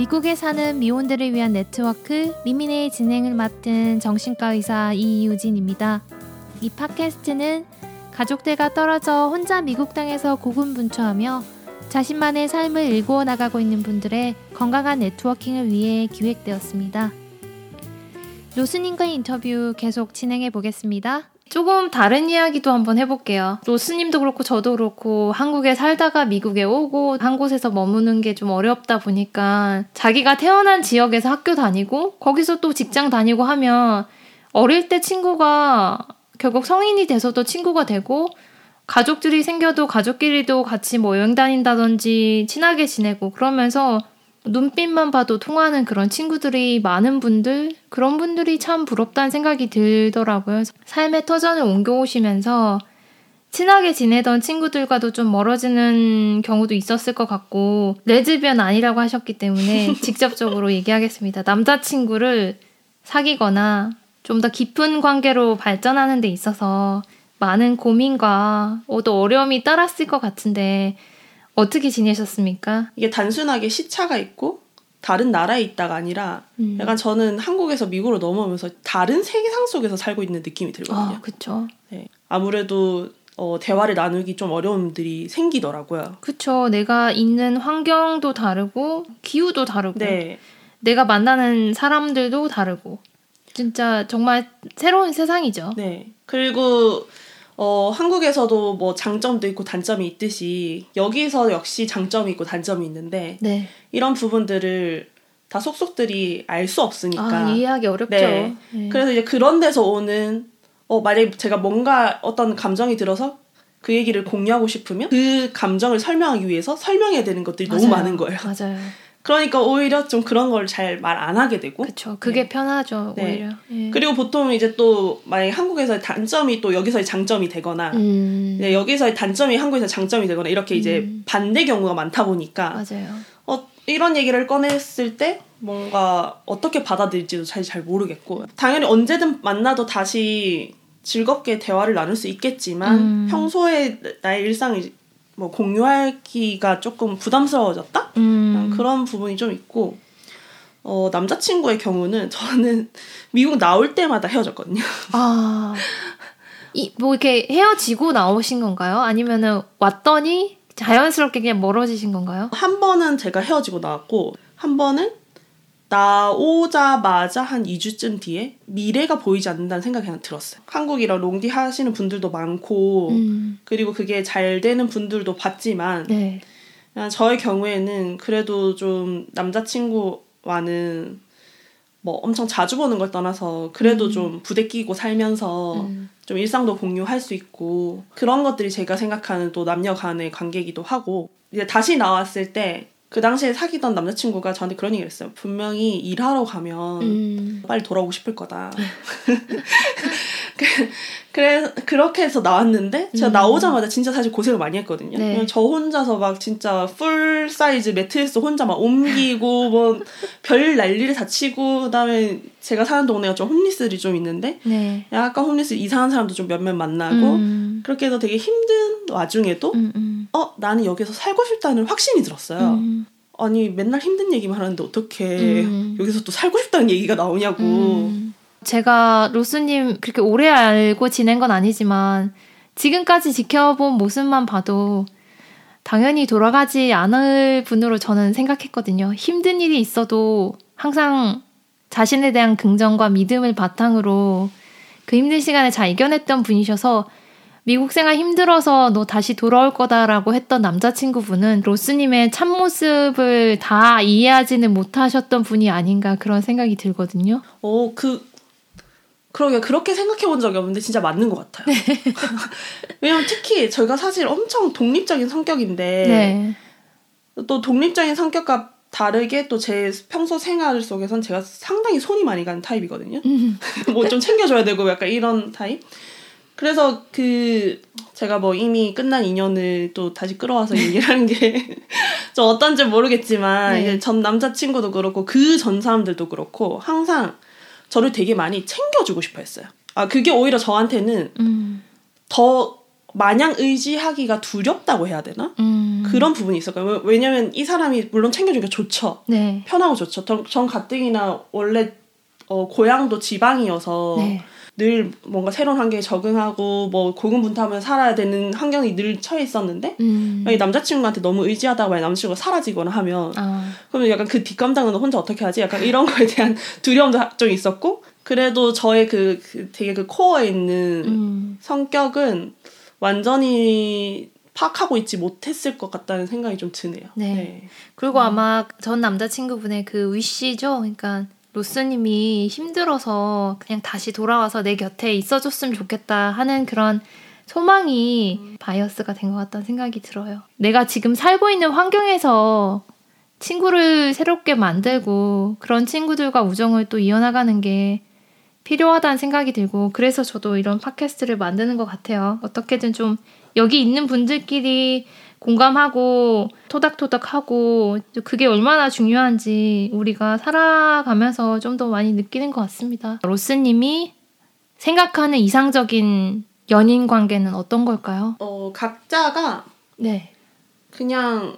미국에 사는 미혼들을 위한 네트워크 미민의 진행을 맡은 정신과 의사 이유진입니다. 이 팟캐스트는 가족들과 떨어져 혼자 미국 땅에서 고군분투하며 자신만의 삶을 일구어 나가고 있는 분들의 건강한 네트워킹을 위해 기획되었습니다. 로스님과의 인터뷰 계속 진행해 보겠습니다. 조금 다른 이야기도 한번 해볼게요. 로스님도 그렇고 저도 그렇고 한국에 살다가 미국에 오고 한 곳에서 머무는 게 좀 어렵다 보니까 자기가 태어난 지역에서 학교 다니고 거기서 또 직장 다니고 하면 어릴 때 친구가 결국 성인이 돼서도 친구가 되고 가족들이 생겨도 가족끼리도 같이 뭐 여행 다닌다든지 친하게 지내고 그러면서 눈빛만 봐도 통하는 그런 친구들이 많은 분들, 그런 분들이 참 부럽다는 생각이 들더라고요. 삶의 터전을 옮겨오시면서 친하게 지내던 친구들과도 좀 멀어지는 경우도 있었을 것 같고, 레즈비언 아니라고 하셨기 때문에 직접적으로 얘기하겠습니다. 남자친구를 사귀거나 좀 더 깊은 관계로 발전하는 데 있어서 많은 고민과 또 어려움이 따랐을 것 같은데, 어떻게 지내셨습니까? 이게 단순하게 시차가 있고 다른 나라에 있다가 아니라 음. 약간 저는 한국에서 미국으로 넘어오면서 다른 세계상 속에서 살고 있는 느낌이 들거든요. 아, 그렇죠. 네. 아무래도 어, 대화를 나누기 좀 어려움들이 생기더라고요. 그렇죠. 내가 있는 환경도 다르고 기후도 다르고 네. 내가 만나는 사람들도 다르고 진짜 정말 새로운 세상이죠. 네. 그리고 어, 한국에서도 뭐 장점도 있고 단점이 있듯이 여기서 역시 장점이 있고 단점이 있는데 네. 이런 부분들을 다 속속들이 알 수 없으니까 아, 이해하기 어렵죠. 네. 네. 그래서 이제 그런 데서 오는 어 만약에 제가 뭔가 어떤 감정이 들어서 그 얘기를 공유하고 싶으면 그 감정을 설명하기 위해서 설명해야 되는 것들이 맞아요. 너무 많은 거예요. 맞아요. 그러니까 오히려 좀 그런 걸 잘 말 안 하게 되고. 그렇죠. 그게 네. 편하죠. 네. 오히려. 네. 그리고 보통 이제 또 만약 한국에서의 단점이 또 여기서의 장점이 되거나, 음. 네, 여기서의 단점이 한국에서 장점이 되거나 이렇게 음. 이제 반대 경우가 많다 보니까. 맞아요. 어 이런 얘기를 꺼냈을 때 뭔가 어떻게 받아들일지도 잘 잘 모르겠고 당연히 언제든 만나도 다시 즐겁게 대화를 나눌 수 있겠지만 음. 평소에 나의 일상을 뭐 공유하기가 조금 부담스러워졌다 음. 그런 부분이 좀 있고 어 남자친구의 경우는 저는 미국 나올 때마다 헤어졌거든요. 아. 이, 뭐 이렇게 헤어지고 나오신 건가요? 아니면은 왔더니 자연스럽게 그냥 멀어지신 건가요? 한 번은 제가 헤어지고 나왔고, 한 번은 나오자마자 한 2주쯤 뒤에 미래가 보이지 않는다는 생각이 그냥 들었어요. 한국이랑 롱디 하시는 분들도 많고, 음. 그리고 그게 잘 되는 분들도 봤지만, 네. 저의 경우에는 그래도 좀 남자친구와는 뭐 엄청 자주 보는 걸 떠나서 그래도 음. 좀 부대끼고 살면서 음. 좀 일상도 공유할 수 있고 그런 것들이 제가 생각하는 또 남녀 간의 관계이기도 하고 이제 다시 나왔을 때 그 당시에 사귀던 남자친구가 저한테 그런 얘기를 했어요. 분명히 일하러 가면 음. 빨리 돌아오고 싶을 거다. 그, 그래 그렇게 해서 나왔는데 제가 음. 나오자마자 진짜 사실 고생을 많이 했거든요. 네. 저 혼자서 막 진짜 full size 매트리스 혼자 막 옮기고 뭐 별 난리를 다 치고 그다음에 제가 사는 동네가 좀 홈리스들이 좀 있는데 네. 약간 홈리스 이상한 사람도 좀 몇몇 만나고 음. 그렇게 해서 되게 힘든 와중에도 음, 음. 어 나는 여기서 살고 싶다는 확신이 들었어요. 음. 아니 맨날 힘든 얘기만 하는데 어떻게 음. 여기서 또 살고 싶다는 얘기가 나오냐고. 제가 로스님 그렇게 오래 알고 지낸 건 아니지만 지금까지 지켜본 모습만 봐도 당연히 돌아가지 않을 분으로 저는 생각했거든요. 힘든 일이 있어도 항상 자신에 대한 긍정과 믿음을 바탕으로 그 힘든 시간을 잘 이겨냈던 분이셔서 미국 생활 힘들어서 너 다시 돌아올 거다라고 했던 남자친구분은 로스님의 참모습을 다 이해하지는 못하셨던 분이 아닌가 그런 생각이 들거든요. 어, 그, 그러게 그렇게 생각해 본 적이 없는데 진짜 맞는 것 같아요. 네. 왜냐면 특히 저희가 사실 엄청 독립적인 성격인데 네. 또 독립적인 성격과 다르게 또 제 평소 생활 속에선 제가 상당히 손이 많이 가는 타입이거든요. 음. 뭐좀 챙겨줘야 되고 약간 이런 타입. 그래서 그 제가 뭐 이미 끝난 인연을 또 다시 끌어와서 얘기를 하는 게 좀 어떤지 모르겠지만 네. 이제 전 남자친구도 그렇고 그 전 사람들도 그렇고 항상 저를 되게 많이 챙겨주고 싶어 했어요. 아, 그게 오히려 저한테는 음. 더 마냥 의지하기가 두렵다고 해야 되나? 음. 그런 부분이 있었거든요. 왜냐면 이 사람이 물론 챙겨주기가 좋죠. 네. 편하고 좋죠. 전, 전 가뜩이나 원래 어, 고향도 지방이어서 네. 늘 뭔가 새로운 환경에 적응하고 뭐 고군분투하면 살아야 되는 환경이 늘 처해 있었는데 음. 만약 남자친구한테 너무 의지하다가 만약 남자친구가 사라지거나 하면 아. 그러면 약간 그 뒷감당은 혼자 어떻게 하지? 약간 이런 거에 대한 두려움도 좀 있었고 그래도 저의 그, 그 되게 그 코어에 있는 음. 성격은 완전히 파악하고 있지 못했을 것 같다는 생각이 좀 드네요. 네. 네. 그리고 음. 아마 전 남자친구분의 그 위시죠. 그러니까 로스님이 힘들어서 그냥 다시 돌아와서 내 곁에 있어줬으면 좋겠다 하는 그런 소망이 음. 바이어스가 된 것 같다는 생각이 들어요. 내가 지금 살고 있는 환경에서 친구를 새롭게 만들고 그런 친구들과 우정을 또 이어나가는 게 필요하다는 생각이 들고 그래서 저도 이런 팟캐스트를 만드는 것 같아요. 어떻게든 좀 여기 있는 분들끼리 공감하고 토닥토닥하고 그게 얼마나 중요한지 우리가 살아가면서 좀 더 많이 느끼는 것 같습니다. 로스님이 생각하는 이상적인 연인 관계는 어떤 걸까요? 어 각자가 네 그냥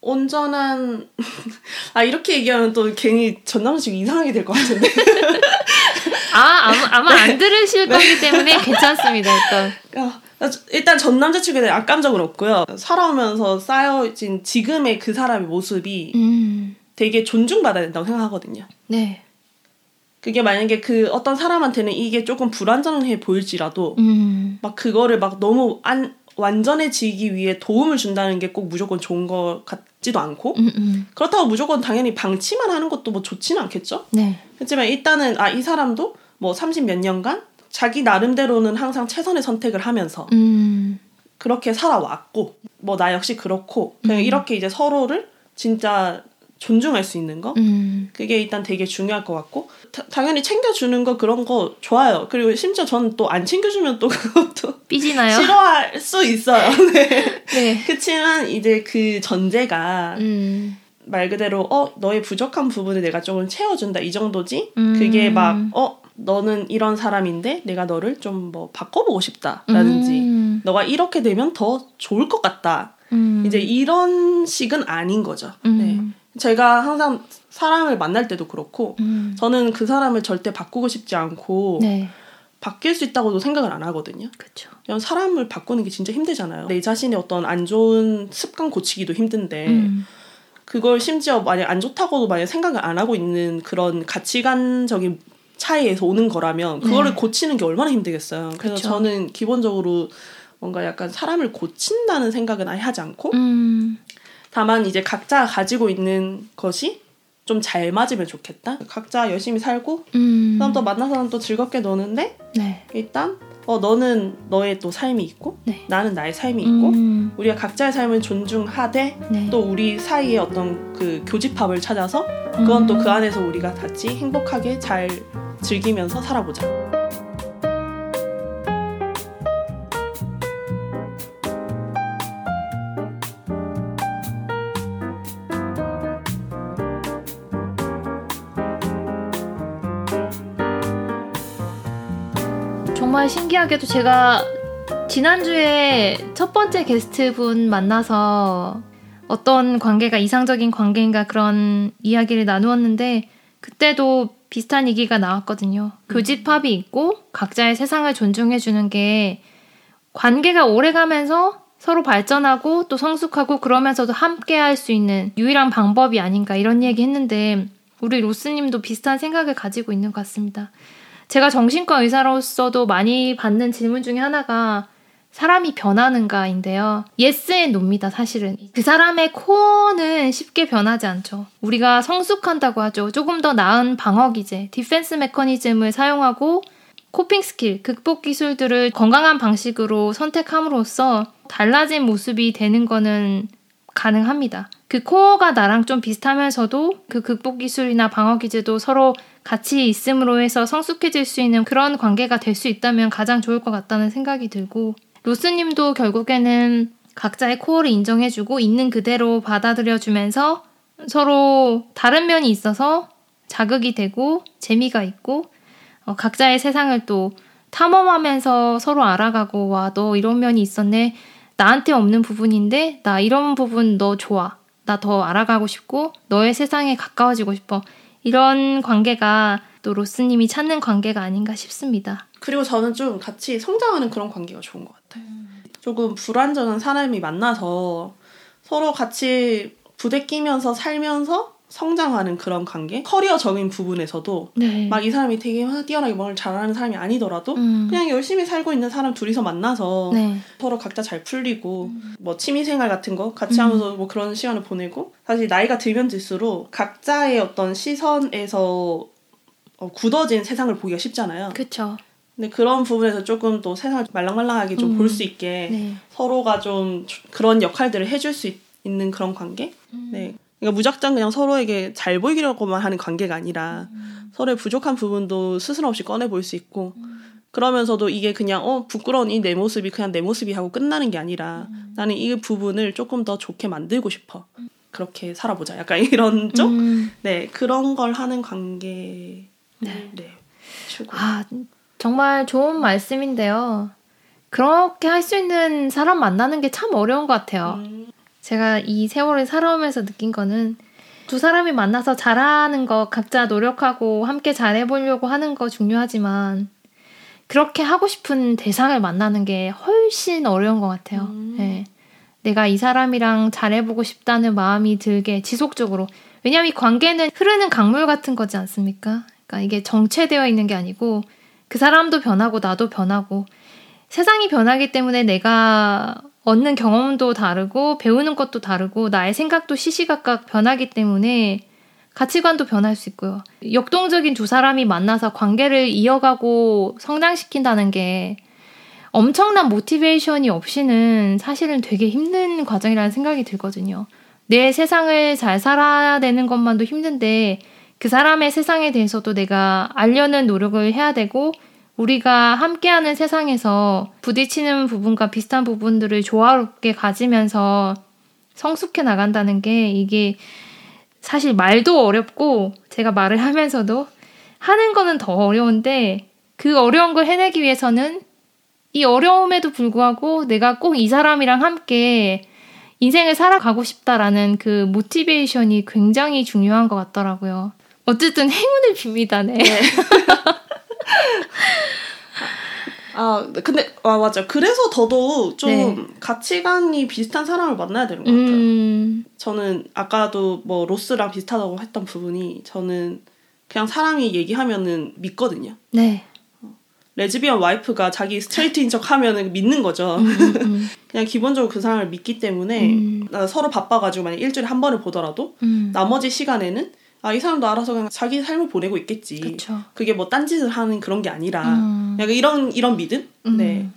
온전한 아 이렇게 얘기하면 또 괜히 전 남자친구 이상하게 될 것 같은데 아 아마, 아마 안 들으실 네. 거기 때문에 괜찮습니다 일단 일단 전 남자친구에 대한 악감정은 없고요. 살아오면서 쌓여진 지금의 그 사람의 모습이 음. 되게 존중받아야 된다고 생각하거든요. 네. 그게 만약에 그 어떤 사람한테는 이게 조금 불완전해 보일지라도 음. 막 그거를 막 너무 안 완전해지기 위해 도움을 준다는 게 꼭 무조건 좋은 것 같지도 않고 음, 음. 그렇다고 무조건 당연히 방치만 하는 것도 뭐 좋지는 않겠죠. 네. 그렇지만 일단은 아 이 사람도 뭐 30 몇 년간 자기 나름대로는 항상 최선의 선택을 하면서 음. 그렇게 살아왔고 뭐 나 역시 그렇고 그냥 음. 이렇게 이제 서로를 진짜 존중할 수 있는 거 음. 그게 일단 되게 중요할 것 같고 타, 당연히 챙겨주는 거 그런 거 좋아요 그리고 심지어 저는 또 안 챙겨주면 또 그것도 삐지나요? 싫어할 수 있어요 네. 네. 그치만 이제 그 전제가 음. 말 그대로 어 너의 부족한 부분을 내가 조금 채워준다 이 정도지 음. 그게 막어 너는 이런 사람인데 내가 너를 좀 뭐 바꿔보고 싶다라든지 음. 너가 이렇게 되면 더 좋을 것 같다. 음. 이제 이런 식은 아닌 거죠. 음. 네. 제가 항상 사람을 만날 때도 그렇고 음. 저는 그 사람을 절대 바꾸고 싶지 않고 네. 바뀔 수 있다고도 생각을 안 하거든요. 그렇죠. 사람을 바꾸는 게 진짜 힘들잖아요. 내 자신의 어떤 안 좋은 습관 고치기도 힘든데 음. 그걸 심지어 만약 안 좋다고도 만약 생각을 안 하고 있는 그런 가치관적인 차이에서 오는 거라면 그거를 네. 고치는 게 얼마나 힘들겠어요. 그래서 그쵸. 저는 기본적으로 뭔가 약간 사람을 고친다는 생각은 아예 하지 않고 음. 다만 이제 각자 가지고 있는 것이 좀 잘 맞으면 좋겠다. 각자 열심히 살고 음. 그다음 또 만나서는 또 즐겁게 노는데 네. 일단 어 너는 너의 또 삶이 있고 네. 나는 나의 삶이 있고 음. 우리가 각자의 삶을 존중하되 네. 또 우리 사이에 어떤 그 교집합을 찾아서 그건 또그 음. 안에서 우리가 같이 행복하게 잘 즐기면서 살아보자. 정말 신기하게도 제가 지난주에 첫 번째 게스트분 만나서 어떤 관계가 이상적인 관계인가 그런 이야기를 나누었는데 그때도 비슷한 얘기가 나왔거든요. 음. 교집합이 있고 각자의 세상을 존중해 주는 게 관계가 오래가면서 서로 발전하고 또 성숙하고 그러면서도 함께 할 수 있는 유일한 방법이 아닌가 이런 얘기 했는데 우리 로스님도 비슷한 생각을 가지고 있는 것 같습니다. 제가 정신과 의사로서도 많이 받는 질문 중에 하나가 사람이 변하는가인데요. yes and no입니다, 사실은. 그 사람의 core는 쉽게 변하지 않죠. 우리가 성숙한다고 하죠. 조금 더 나은 방어 기제, defense mechanism을 사용하고 coping skill, 극복 기술들을 건강한 방식으로 선택함으로써 달라진 모습이 되는 거는 가능합니다. 그 코어가 나랑 좀 비슷하면서도 그 극복 기술이나 방어 기제도 서로 같이 있음으로 해서 성숙해질 수 있는 그런 관계가 될 수 있다면 가장 좋을 것 같다는 생각이 들고 로스님도 결국에는 각자의 코어를 인정해주고 있는 그대로 받아들여주면서 서로 다른 면이 있어서 자극이 되고 재미가 있고 어, 각자의 세상을 또 탐험하면서 서로 알아가고 와 너 이런 면이 있었네 나한테 없는 부분인데 나 이런 부분 너 좋아. 나 더 알아가고 싶고 너의 세상에 가까워지고 싶어. 이런 관계가 또 로스님이 찾는 관계가 아닌가 싶습니다. 그리고 저는 좀 같이 성장하는 그런 관계가 좋은 것 같아요. 음. 조금 불완전한 사람이 만나서 서로 같이 부대끼면서 살면서 성장하는 그런 관계 커리어적인 부분에서도 네. 막이 사람이 되게 뛰어나게 뭘 잘하는 사람이 아니더라도 음. 그냥 열심히 살고 있는 사람 둘이서 만나서 네. 서로 각자 잘 풀리고 음. 뭐 취미생활 같은 거 같이 음. 하면서 뭐 그런 시간을 보내고 사실 나이가 들면 들수록 각자의 어떤 시선에서 어, 굳어진 세상을 보기가 쉽잖아요. 그렇죠. 근데 그런 부분에서 조금 또 세상을 말랑말랑하게 좀 볼수 음. 있게 네. 서로가 좀 그런 역할들을 해줄 수 있, 는 그런 관계? 음. 네. 그러니까 무작정 그냥 서로에게 잘 보이려고만 하는 관계가 아니라 음. 서로의 부족한 부분도 스스럼 없이 꺼내 볼 수 있고 음. 그러면서도 이게 그냥 어 부끄러운 이 내 모습이 그냥 내 모습이 하고 끝나는 게 아니라 음. 나는 이 부분을 조금 더 좋게 만들고 싶어. 음. 그렇게 살아보자. 약간 이런 쪽? 음. 네, 그런 걸 하는 관계. 네. 네. 아, 정말 좋은 말씀인데요. 그렇게 할 수 있는 사람 만나는 게 참 어려운 것 같아요. 음. 제가 이 세월을 살아오면서 느낀 거는 두 사람이 만나서 잘하는 거 각자 노력하고 함께 잘해보려고 하는 거 중요하지만 그렇게 하고 싶은 대상을 만나는 게 훨씬 어려운 것 같아요. 음. 네. 내가 이 사람이랑 잘해보고 싶다는 마음이 들게 지속적으로. 왜냐하면 이 관계는 흐르는 강물 같은 거지 않습니까? 그러니까 이게 정체되어 있는 게 아니고 그 사람도 변하고 나도 변하고 세상이 변하기 때문에 내가 얻는 경험도 다르고 배우는 것도 다르고 나의 생각도 시시각각 변하기 때문에 가치관도 변할 수 있고요. 역동적인 두 사람이 만나서 관계를 이어가고 성장시킨다는 게 엄청난 모티베이션이 없이는 사실은 되게 힘든 과정이라는 생각이 들거든요. 내 세상을 잘 살아야 되는 것만도 힘든데 그 사람의 세상에 대해서도 내가 알려는 노력을 해야 되고 우리가 함께하는 세상에서 부딪히는 부분과 비슷한 부분들을 조화롭게 가지면서 성숙해 나간다는 게 이게 사실 말도 어렵고 제가 말을 하면서도 하는 거는 더 어려운데 그 어려운 걸 해내기 위해서는 이 어려움에도 불구하고 내가 꼭 이 사람이랑 함께 인생을 살아가고 싶다라는 그 motivation이 굉장히 중요한 것 같더라고요. 어쨌든 행운을 빕니다, 네. 네. 아 근데 아 맞아 그래서 더더욱 좀 네. 가치관이 비슷한 사람을 만나야 되는 것 같아요. 음... 저는 아까도 뭐 로스랑 비슷하다고 했던 부분이 저는 그냥 사람이 얘기하면은 믿거든요. 네. 레즈비언 와이프가 자기 straight인 척 하면은 믿는 거죠. 음, 음, 음. 그냥 기본적으로 그 사람을 믿기 때문에 음. 서로 바빠가지고 만약 일주일에 한 번을 보더라도 음. 나머지 시간에는 아, 이 사람도 알아서 그냥 자기 삶을 보내고 있겠지. 그쵸. 그게 뭐 딴짓을 하는 그런 게 아니라, 음. 약간 이런, 이런 믿음? 음. 네.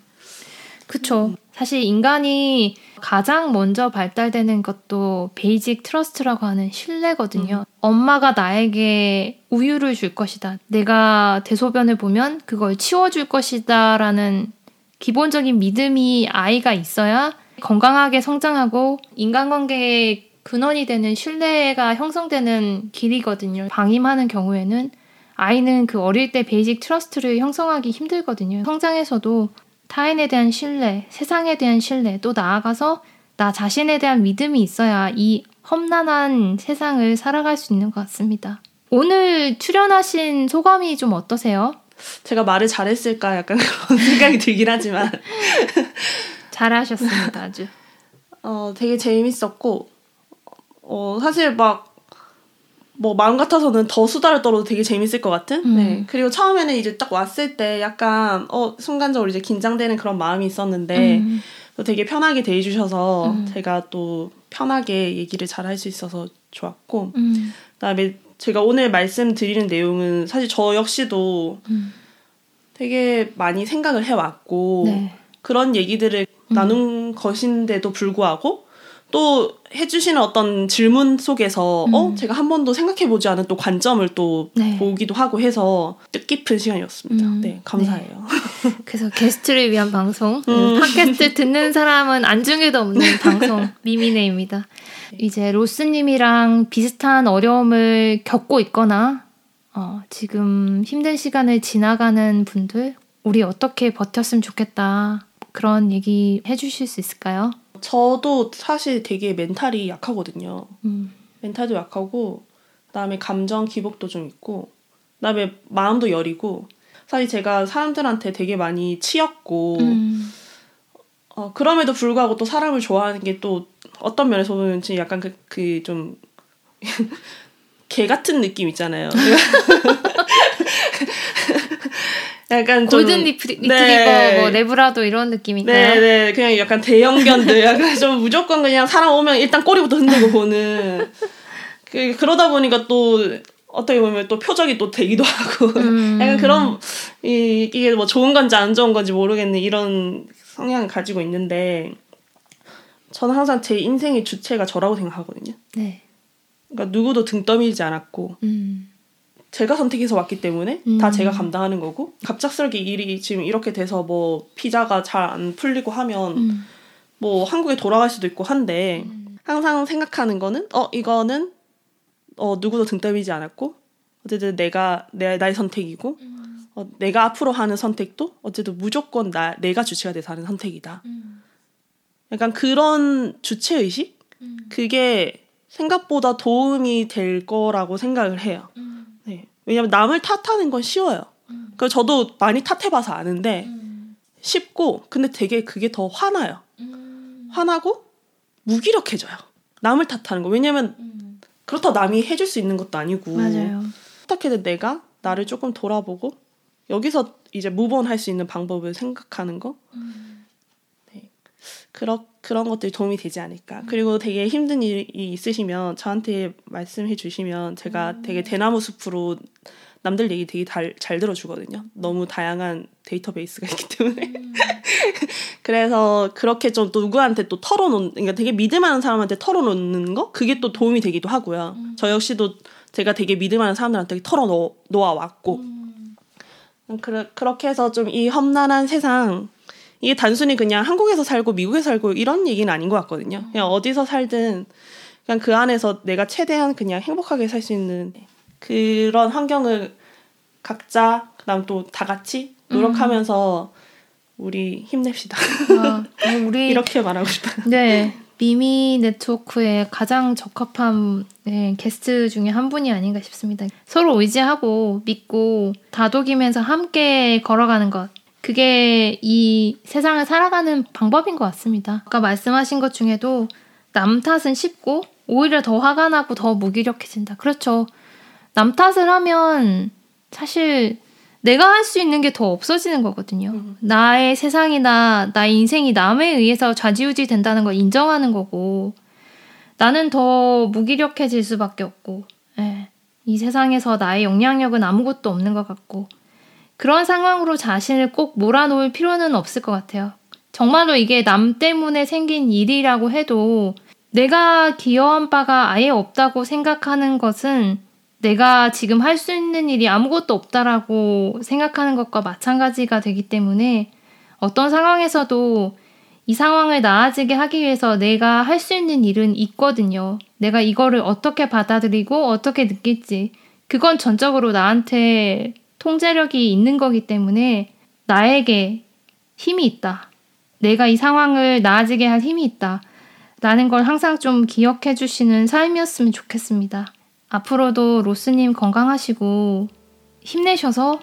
그쵸. 사실 인간이 가장 먼저 발달되는 것도 basic trust라고 하는 신뢰거든요. 음. 엄마가 나에게 우유를 줄 것이다. 내가 대소변을 보면 그걸 치워줄 것이다. 라는 기본적인 믿음이 아이가 있어야 건강하게 성장하고 인간관계에 근원이 되는 신뢰가 형성되는 길이거든요. 방임하는 경우에는 아이는 그 어릴 때 basic trust를 형성하기 힘들거든요. 성장에서도 타인에 대한 신뢰, 세상에 대한 신뢰, 또 나아가서 나 자신에 대한 믿음이 있어야 이 험난한 세상을 살아갈 수 있는 것 같습니다. 오늘 출연하신 소감이 좀 어떠세요? 제가 말을 잘했을까 약간 그런 생각이 들긴 하지만 잘하셨습니다 아주. 어 되게 재밌었고 어, 사실 막, 뭐, 마음 같아서는 더 수다를 떨어도 되게 재밌을 것 같은? 음. 네. 그리고 처음에는 이제 딱 왔을 때 약간, 어, 순간적으로 이제 긴장되는 그런 마음이 있었는데, 음. 또 되게 편하게 대해주셔서 음. 제가 또 편하게 얘기를 잘 할 수 있어서 좋았고, 음. 그 다음에 제가 오늘 말씀드리는 내용은 사실 저 역시도 음. 되게 많이 생각을 해왔고, 네. 그런 얘기들을 나눈 것인데도 불구하고, 또 해주시는 어떤 질문 속에서 어? 음. 어 제가 한 번도 생각해보지 않은 또 관점을 또 네. 보기도 하고 해서 뜻깊은 시간이었습니다. 음. 네 감사해요. 네. 그래서 게스트를 위한 방송 음. 팟캐스트 듣는 사람은 안중에도 없는 방송 미미네입니다. 이제 로스님이랑 비슷한 어려움을 겪고 있거나 어, 지금 힘든 시간을 지나가는 분들 우리 어떻게 버텼으면 좋겠다 그런 얘기 해주실 수 있을까요? 저도 사실 되게 멘탈이 약하거든요. 음. 멘탈도 약하고 그다음에 감정 기복도 좀 있고 그다음에 마음도 여리고 사실 제가 사람들한테 되게 많이 치였고 음. 어, 그럼에도 불구하고 또 사람을 좋아하는 게 또 어떤 면에서 보면 약간 그좀 개 같은 느낌 있잖아요. 약간 골든 리프, 리트리버 네. 뭐 래브라도 이런 느낌인가요? 네네 네. 그냥 약간 대형견들 약간 좀 무조건 그냥 사람 오면 일단 꼬리부터 흔들고 보는 그, 그러다 보니까 또 어떻게 보면 또 표적이 또 되기도 하고 음. 약간 그런 이, 이게 뭐 좋은 건지 안 좋은 건지 모르겠는 이런 성향을 가지고 있는데 저는 항상 제 인생의 주체가 저라고 생각하거든요. 네. 그러니까 누구도 등 떠밀지 않았고 음. 제가 선택해서 왔기 때문에 음. 다 제가 감당하는 거고 갑작스럽게 일이 지금 이렇게 돼서 뭐 피자가 잘 안 풀리고 하면 음. 뭐 한국에 돌아갈 수도 있고 한데 음. 항상 생각하는 거는 어 이거는 어 누구도 등 떠밀지 않았고 어쨌든 내가 내 나의 선택이고 음. 어, 내가 앞으로 하는 선택도 어쨌든 무조건 나 내가 주체가 돼서 하는 선택이다. 음. 약간 그런 주체 의식 음. 그게 생각보다 도움이 될 거라고 생각을 해요. 음. 네. 왜냐면 남을 탓하는 건 쉬워요. 음. 그 저도 많이 탓해봐서 아는데 음. 쉽고 근데 되게 그게 더 화나요. 화나고 무기력해져요. 남을 탓하는 거. 왜냐면 그렇다 남이 해줄 수 있는 것도 아니고 맞아요. 어떻게든 내가 나를 조금 돌아보고 여기서 이제 무번 할 수 있는 방법을 생각하는 거 음. 네. 그런 그런 것들이 도움이 되지 않을까 음. 그리고 되게 힘든 일이 있으시면 저한테 말씀해 주시면 제가 음. 되게 대나무 숲으로 남들 얘기 되게 잘, 잘 들어주거든요. 너무 다양한 데이터베이스가 있기 때문에. 음. 그래서 그렇게 좀 또 누구한테 또 털어놓는, 그러니까 되게 믿음하는 사람한테 털어놓는 거? 그게 또 도움이 되기도 하고요. 음. 저 역시도 제가 되게 믿음하는 사람들한테 털어놓아 왔고. 음. 그, 그렇게 해서 좀 이 험난한 세상, 이게 단순히 그냥 한국에서 살고 미국에서 살고 이런 얘기는 아닌 것 같거든요. 그냥 어디서 살든 그냥 그 안에서 내가 최대한 그냥 행복하게 살 수 있는 그런 환경을 각자 그다음 또 다 같이 노력하면서 음. 우리 힘냅시다. 아, 우리 이렇게 말하고 싶어요. 네. 미미 네트워크에 가장 적합한 네, 게스트 중에 한 분이 아닌가 싶습니다. 서로 의지하고 믿고 다독이면서 함께 걸어가는 것. 그게 이 세상을 살아가는 방법인 것 같습니다. 아까 말씀하신 것 중에도 남 탓은 쉽고 오히려 더 화가 나고 더 무기력해진다. 그렇죠. 남 탓을 하면 사실 내가 할 수 있는 게 더 없어지는 거거든요. 음. 나의 세상이나 나의 인생이 남에 의해서 좌지우지 된다는 걸 인정하는 거고 나는 더 무기력해질 수밖에 없고 예. 이 세상에서 나의 영향력은 아무것도 없는 것 같고 그런 상황으로 자신을 꼭 몰아놓을 필요는 없을 것 같아요. 정말로 이게 남 때문에 생긴 일이라고 해도 내가 기여한 바가 아예 없다고 생각하는 것은 내가 지금 할 수 있는 일이 아무것도 없다라고 생각하는 것과 마찬가지가 되기 때문에 어떤 상황에서도 이 상황을 나아지게 하기 위해서 내가 할 수 있는 일은 있거든요. 내가 이거를 어떻게 받아들이고 어떻게 느낄지. 그건 전적으로 나한테 통제력이 있는 거기 때문에 나에게 힘이 있다. 내가 이 상황을 나아지게 할 힘이 있다. 라는 걸 항상 좀 기억해 주시는 삶이었으면 좋겠습니다. 앞으로도 로스님 건강하시고 힘내셔서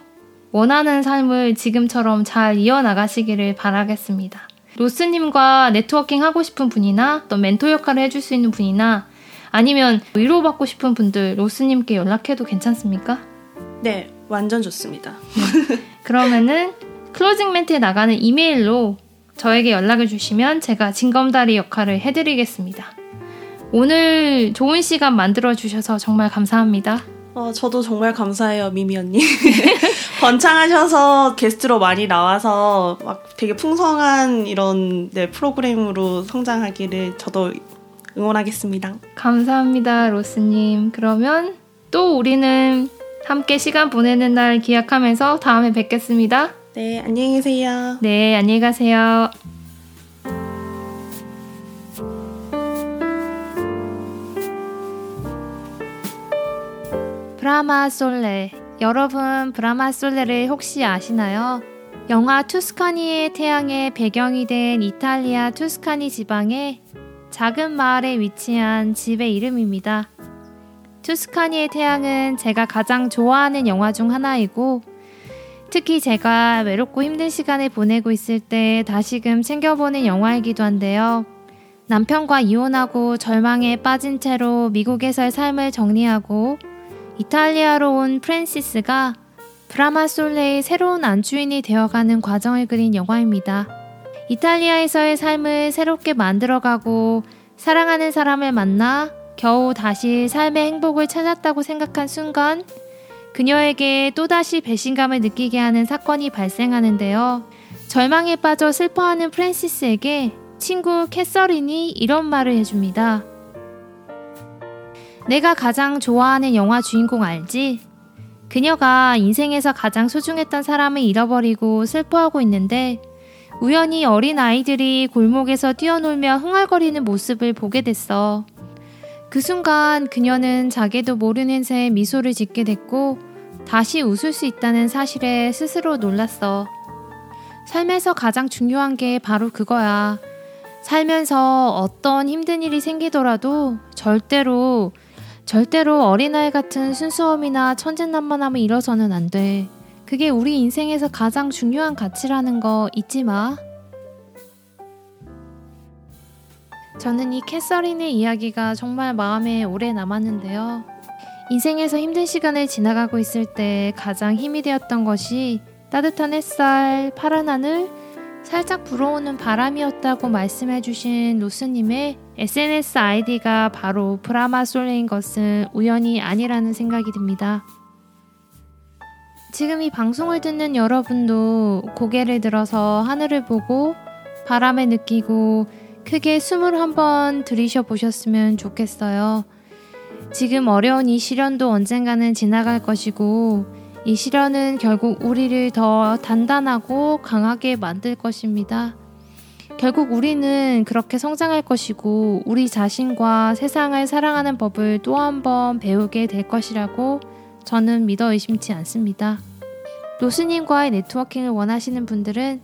원하는 삶을 지금처럼 잘 이어나가시기를 바라겠습니다. 로스님과 네트워킹 하고 싶은 분이나 또 멘토 역할을 해줄 수 있는 분이나 아니면 위로받고 싶은 분들 로스님께 연락해도 괜찮습니까? 네, 완전 좋습니다. 네. 그러면은 closing 멘트에 나가는 이메일로 저에게 연락을 주시면 제가 징검다리 역할을 해드리겠습니다. 오늘 좋은 시간 만들어 주셔서 정말 감사합니다. 어, 저도 정말 감사해요, 미미 언니. 번창하셔서 게스트로 많이 나와서 막 되게 풍성한 이런 네, 프로그램으로 성장하기를 저도 응원하겠습니다. 감사합니다, 로스님. 그러면 또 우리는 함께 시간 보내는 날 기약하면서 다음에 뵙겠습니다. 네, 안녕히 계세요. 네, 안녕히 가세요. 브라마 솔레. 여러분, 브라마 솔레를 혹시 아시나요? 영화 투스카니의 태양의 배경이 된 이탈리아 투스카니 지방의 작은 마을에 위치한 집의 이름입니다. 투스카니의 태양은 제가 가장 좋아하는 영화 중 하나이고 특히 제가 외롭고 힘든 시간을 보내고 있을 때 다시금 챙겨보는 영화이기도 한데요. 남편과 이혼하고 절망에 빠진 채로 미국에서의 삶을 정리하고 이탈리아로 온 프랜시스가 브라마 솔레의 새로운 안주인이 되어가는 과정을 그린 영화입니다. 이탈리아에서의 삶을 새롭게 만들어가고 사랑하는 사람을 만나 겨우 다시 삶의 행복을 찾았다고 생각한 순간 그녀에게 또다시 배신감을 느끼게 하는 사건이 발생하는데요. 절망에 빠져 슬퍼하는 프랜시스에게 친구 캐서린이 이런 말을 해줍니다. 내가 가장 좋아하는 영화 주인공 알지? 그녀가 인생에서 가장 소중했던 사람을 잃어버리고 슬퍼하고 있는데 우연히 어린 아이들이 골목에서 뛰어놀며 흥얼거리는 모습을 보게 됐어. 그 순간 그녀는 자기도 모르는 새 미소를 짓게 됐고 다시 웃을 수 있다는 사실에 스스로 놀랐어. 삶에서 가장 중요한 게 바로 그거야. 살면서 어떤 힘든 일이 생기더라도 절대로 절대로 어린아이 같은 순수함이나 천진난만함을 잃어서는 안 돼. 그게 우리 인생에서 가장 중요한 가치라는 거 잊지 마. 저는 이 캐서린의 이야기가 정말 마음에 오래 남았는데요. 인생에서 힘든 시간을 지나가고 있을 때 가장 힘이 되었던 것이 따뜻한 햇살, 파란 하늘, 살짝 불어오는 바람이었다고 말씀해 주신 로스님의 SNS 아이디가 바로 브라마 솔레인 것은 우연이 아니라는 생각이 듭니다. 지금 이 방송을 듣는 여러분도 고개를 들어서 하늘을 보고 바람을 느끼고 크게 숨을 한번 들이셔 보셨으면 좋겠어요. 지금 어려운 이 시련도 언젠가는 지나갈 것이고 이 시련은 결국 우리를 더 단단하고 강하게 만들 것입니다. 결국 우리는 그렇게 성장할 것이고 우리 자신과 세상을 사랑하는 법을 또 한 번 배우게 될 것이라고 저는 믿어 의심치 않습니다. 로스님과의 networking을 원하시는 분들은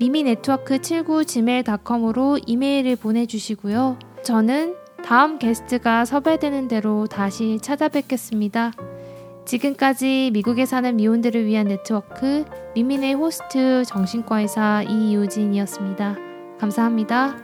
미미네트워크 79 gmail.com으로 이메일을 보내주시고요. 저는 다음 게스트가 섭외되는 대로 다시 찾아뵙겠습니다. 지금까지 미국에 사는 미혼들을 위한 네트워크 미미네 호스트 정신과 의사 이유진이었습니다. 감사합니다.